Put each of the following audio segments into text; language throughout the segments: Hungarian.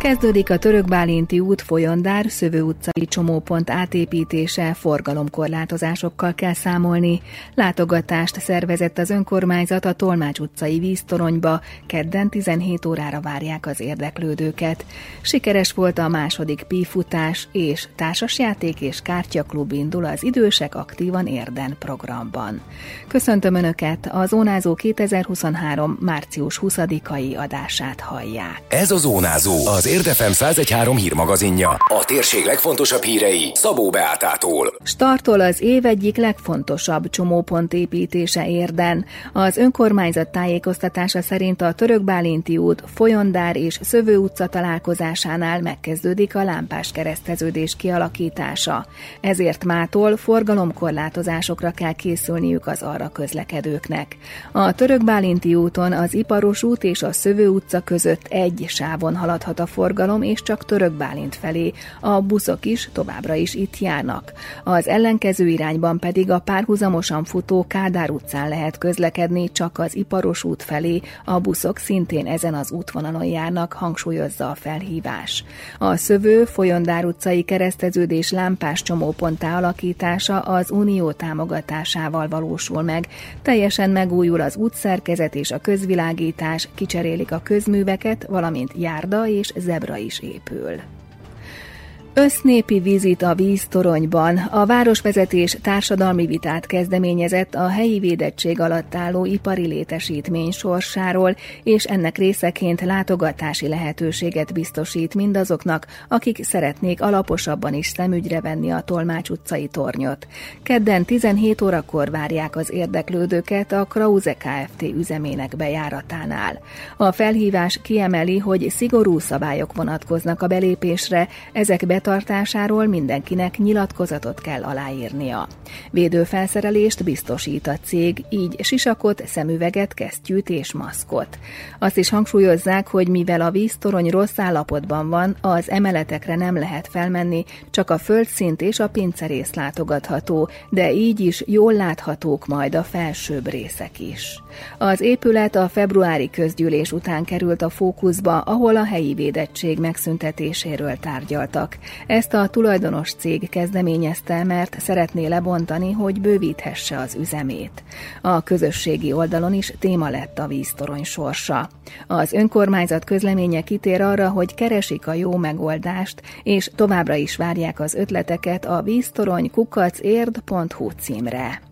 Kezdődik a Török-Bálinti út folyondár Szövő utcai csomópont átépítése, forgalomkorlátozásokkal kell számolni. Látogatást szervezett az önkormányzat a Tolmács utcai víztoronyba, kedden 17 órára várják az érdeklődőket. Sikeres volt a második pífutás, és társasjáték és kártyaklub indul az Idősek Aktívan Érden programban. Köszöntöm Önöket, a Zónázó 2023. március 20-ai adását hallják. Ez a Zónázó, az Érdefem 1013 hírmagazinja. A térség legfontosabb hírei Szabó Beátától. Startol az év egyik legfontosabb csomópont építése Érden. Az önkormányzat tájékoztatása szerint a Török-Bálinti út, Folyondár és Szövő utca találkozásánál megkezdődik a lámpás kereszteződés kialakítása. Ezért mától forgalomkorlátozásokra kell készülniük az arra közlekedőknek. A Török-Bálinti úton az Iparos út és a Szövő utca között egy sávon haladhat a forgalom, és csak Török Bálint felé. A buszok is továbbra is itt járnak. Az ellenkező irányban pedig a párhuzamosan futó Kádár utcán lehet közlekedni, csak az Iparos út felé. A buszok szintén ezen az útvonalon járnak, hangsúlyozza a felhívás. A Szövő Folyondár utcai kereszteződés lámpás csomóponttá alakítása az Unió támogatásával valósul meg. Teljesen megújul az útszerkezet és a közvilágítás, kicserélik a közműveket, valamint járda és zebra is épül. Össznépi vizit a víztoronyban. A városvezetés társadalmi vitát kezdeményezett a helyi védettség alatt álló ipari létesítmény sorsáról, és ennek részeként látogatási lehetőséget biztosít mindazoknak, akik szeretnék alaposabban is szemügyre venni a Tolmács utcai tornyot. Kedden 17 órakor várják az érdeklődőket a Krause Kft. üzemének bejáratánál. A felhívás kiemeli, hogy szigorú szabályok vonatkoznak a belépésre, ezek betartására betartásáról mindenkinek nyilatkozatot kell aláírnia. Védőfelszerelést biztosít a cég, így sisakot, szemüveget, kesztyűt és maszkot. Azt is hangsúlyozzák, hogy mivel a víztorony rossz állapotban van, az emeletekre nem lehet felmenni, csak a földszint és a pincerész látogatható, de így is jól láthatók majd a felsőbb részek is. Az épület a februári közgyűlés után került a fókuszba, ahol a helyi védettség megszüntetéséről tárgyaltak. Ezt a tulajdonos cég kezdeményezte, mert szeretné lebontani, hogy bővíthesse az üzemét. A közösségi oldalon is téma lett a víztorony sorsa. Az önkormányzat közleménye kitér arra, hogy keresik a jó megoldást, és továbbra is várják az ötleteket a víztorony kukacérd.hu címre.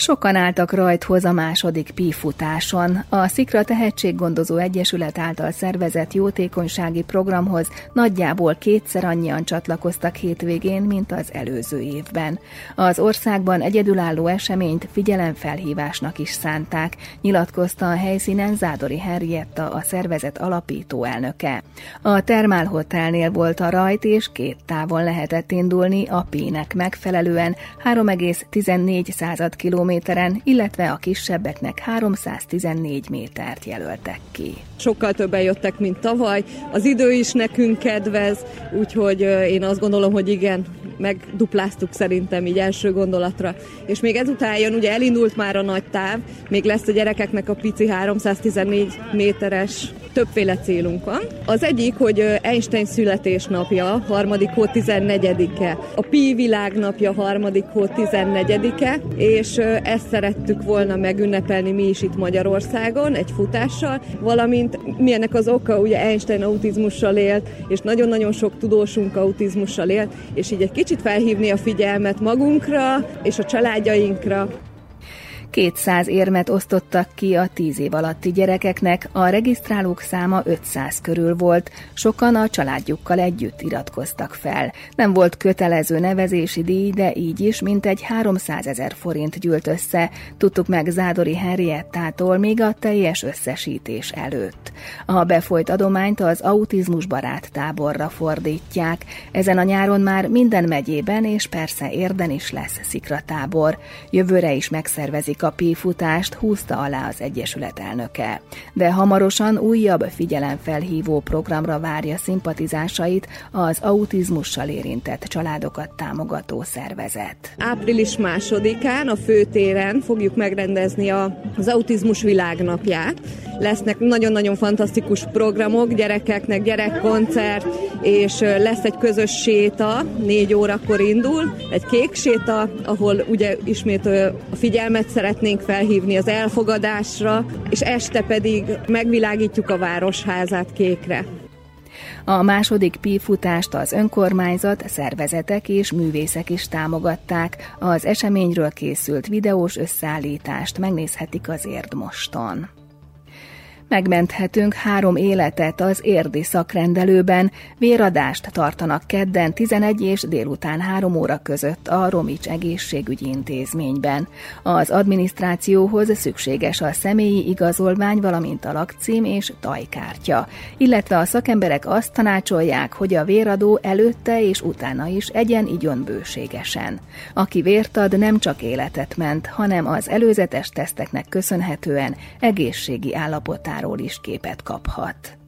Sokan álltak rajthoz a második pífutáson. A Szikra Tehetséggondozó Egyesület által szervezett jótékonysági programhoz nagyjából kétszer annyian csatlakoztak hétvégén, mint az előző évben. Az országban egyedülálló eseményt figyelemfelhívásnak is szánták, nyilatkozta a helyszínen Zádori Henrietta, a szervezet alapító elnöke. A Termál Hotelnél volt a rajt, és két távon lehetett indulni a P-nek megfelelően 3,14 km kilométeren, illetve a kisebbeknek 314 métert jelöltek ki. Sokkal többen jöttek, mint tavaly. Az idő is nekünk kedvez, úgyhogy én azt gondolom, hogy igen, megdupláztuk szerintem így első gondolatra. És még ezután jön, ugye elindult már a nagy táv, még lesz a gyerekeknek a pici 314 méteres többféle célunk van. Az egyik, hogy Einstein születésnapja, harmadik hó 14-e, a Pi világnapja, harmadik hó 14-e, és ezt szerettük volna megünnepelni mi is itt Magyarországon, egy futással, valamint milyenek az oka, ugye Einstein autizmussal élt, és nagyon-nagyon sok tudósunk autizmussal élt, és így egy kicsit felhívni a figyelmet magunkra és a családjainkra, 200 érmet osztottak ki a 10 év alatti gyerekeknek, a regisztrálók száma 500 körül volt, sokan a családjukkal együtt iratkoztak fel. Nem volt kötelező nevezési díj, de így is mintegy 300 ezer forint gyűlt össze, tudtuk meg Zádori Henriettától még a teljes összesítés előtt. A befolyt adományt az autizmus barát táborra fordítják. Ezen a nyáron már minden megyében és persze érden is lesz szikratábor. Jövőre is megszervezik a P-futást húzta alá az Egyesület elnöke. De hamarosan újabb figyelemfelhívó programra várja szimpatizásait az autizmussal érintett családokat támogató szervezet. Április másodikán a főtéren fogjuk megrendezni az autizmus világnapját. Lesznek nagyon-nagyon fantasztikus programok, gyerekeknek gyerekkoncert, és lesz egy közös séta, négy órakor indul, egy kék séta, ahol ugye ismét a figyelmet szeretnénk felhívni az elfogadásra, és este pedig megvilágítjuk a városházát kékre. A második pífutást az önkormányzat, szervezetek és művészek is támogatták. Az eseményről készült videós összeállítást megnézhetik az Érdmoston. Megmenthetünk három életet az érdi szakrendelőben. Véradást tartanak kedden 11 és délután 3 óra között a Romics Egészségügyi Intézményben. Az adminisztrációhoz szükséges a személyi igazolvány, valamint a lakcím és tajkártya. Illetve a szakemberek azt tanácsolják, hogy a véradó előtte és utána is egyen igyon bőségesen. Aki vért ad, nem csak életet ment, hanem az előzetes teszteknek köszönhetően egészségi állapotát munkáról is képet kaphat.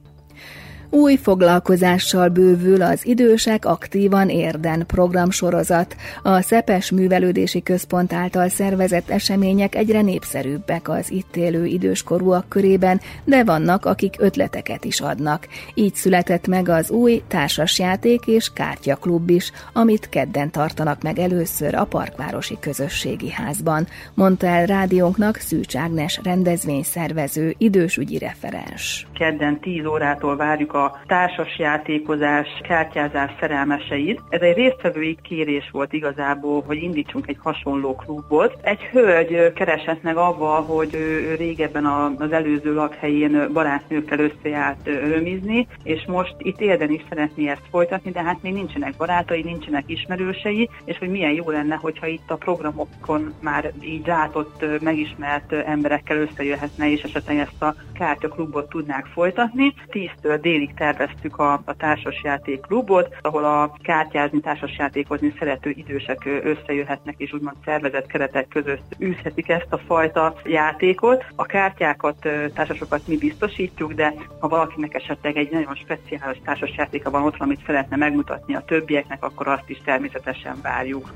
Új foglalkozással bővül az Idősek Aktívan Érden programsorozat. A Szepes Művelődési Központ által szervezett események egyre népszerűbbek az itt élő időskorúak körében, de vannak, akik ötleteket is adnak. Így született meg az új társasjáték és kártyaklub is, amit kedden tartanak meg először a Parkvárosi Közösségi Házban, mondta el rádiónknak Szűcs Ágnes rendezvényszervező idősügyi referens. Kedden 10 órától várjuk a a társasjátékozás, kártyázás szerelmeseit. Ez egy résztvevői kérés volt igazából, hogy indítsunk egy hasonló klubot. Egy hölgy keresett meg avval, hogy ő régebben az előző lakhelyén barátnőkkel összejárt römizni, és most itt érden is szeretné ezt folytatni, de hát még nincsenek barátai, nincsenek ismerősei, és hogy milyen jó lenne, hogyha itt a programokon már így látott, megismert emberekkel összejöhetne, és esetleg ezt a kártyaklubot tudnák folytatni. 10-től délig terveztük a, a társasjáték klubot, ahol a kártyázni, társasjátékozni szerető idősek összejöhetnek, és úgymond szervezett keretek között űzhetik ezt a fajta játékot. A kártyákat, társasokat mi biztosítjuk, de ha valakinek esetleg egy nagyon speciális társasjátéka van ott, amit szeretne megmutatni a többieknek, akkor azt is természetesen várjuk.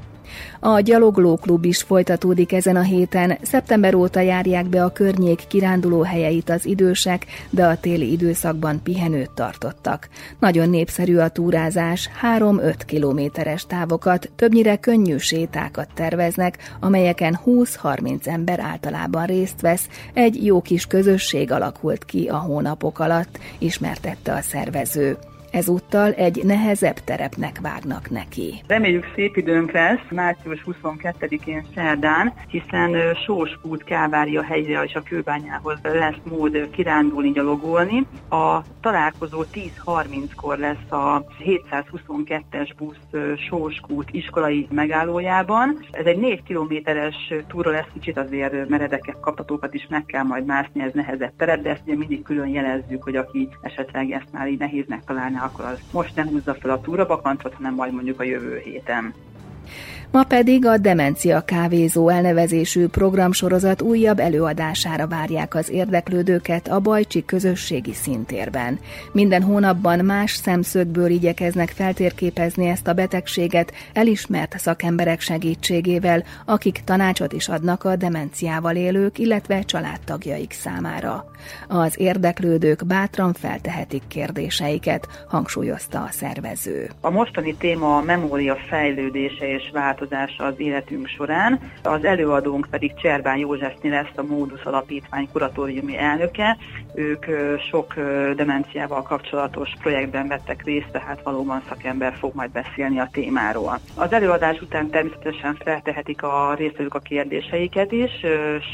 A gyaloglóklub is folytatódik ezen a héten. Szeptember óta járják be a környék kiránduló helyeit az idősek, de a téli időszakban pihenőt tartottak. Nagyon népszerű a túrázás, 3-5 kilométeres távokat, többnyire könnyű sétákat terveznek, amelyeken 20-30 ember általában részt vesz. Egy jó kis közösség alakult ki a hónapok alatt, ismertette a szervező. Ezúttal egy nehezebb terepnek vágnak neki. Reméljük szép időnk lesz, március 22-én szerdán, hiszen Sós út Kávária helyre és a kőbányához lesz mód kirándulni, gyalogolni. A találkozó 10.30-kor lesz a 722-es busz Sós út iskolai megállójában. Ez egy 4 kilométeres túra lesz, kicsit azért meredekebb kaptatókat is meg kell majd mászni, ez nehezebb terep, de ezt ugye mindig külön jelezzük, hogy aki esetleg ezt már így nehéznek találná, akkor az most nem húzza fel a túrabakancsot, hanem majd mondjuk a jövő héten. Ma pedig a Demencia Kávézó elnevezésű programsorozat újabb előadására várják az érdeklődőket a Bajcsi közösségi szintérben. Minden hónapban más szemszögből igyekeznek feltérképezni ezt a betegséget elismert szakemberek segítségével, akik tanácsot is adnak a demenciával élők, illetve családtagjaik számára. Az érdeklődők bátran feltehetik kérdéseiket, hangsúlyozta a szervező. A mostani téma a memória fejlődése és változása változása az életünk során. Az előadónk pedig Cserbán Józsefni lesz a Módusz Alapítvány kuratóriumi elnöke. Ők sok demenciával kapcsolatos projektben vettek részt, tehát valóban szakember fog majd beszélni a témáról. Az előadás után természetesen feltehetik a résztvevők a kérdéseiket is,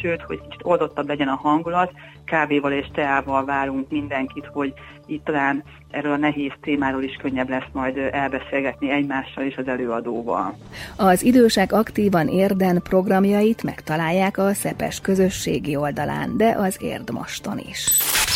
sőt, hogy kicsit oldottabb legyen a hangulat, kávéval és teával várunk mindenkit, hogy itt talán erről a nehéz témáról is könnyebb lesz majd elbeszélgetni egymással és az előadóval. Az idősek aktívan érden programjait megtalálják a Szepes közösségi oldalán, de az Érdmoston is.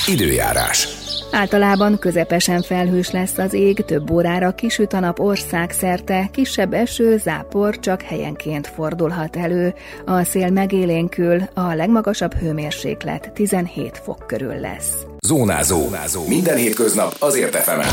Időjárás. Általában közepesen felhős lesz az ég, több órára kisüt a nap ország szerte, kisebb eső, zápor csak helyenként fordulhat elő. A szél megélénkül, a legmagasabb hőmérséklet 17 fok körül lesz. Zónázó. Zónázó. Minden hétköznap azért efemen.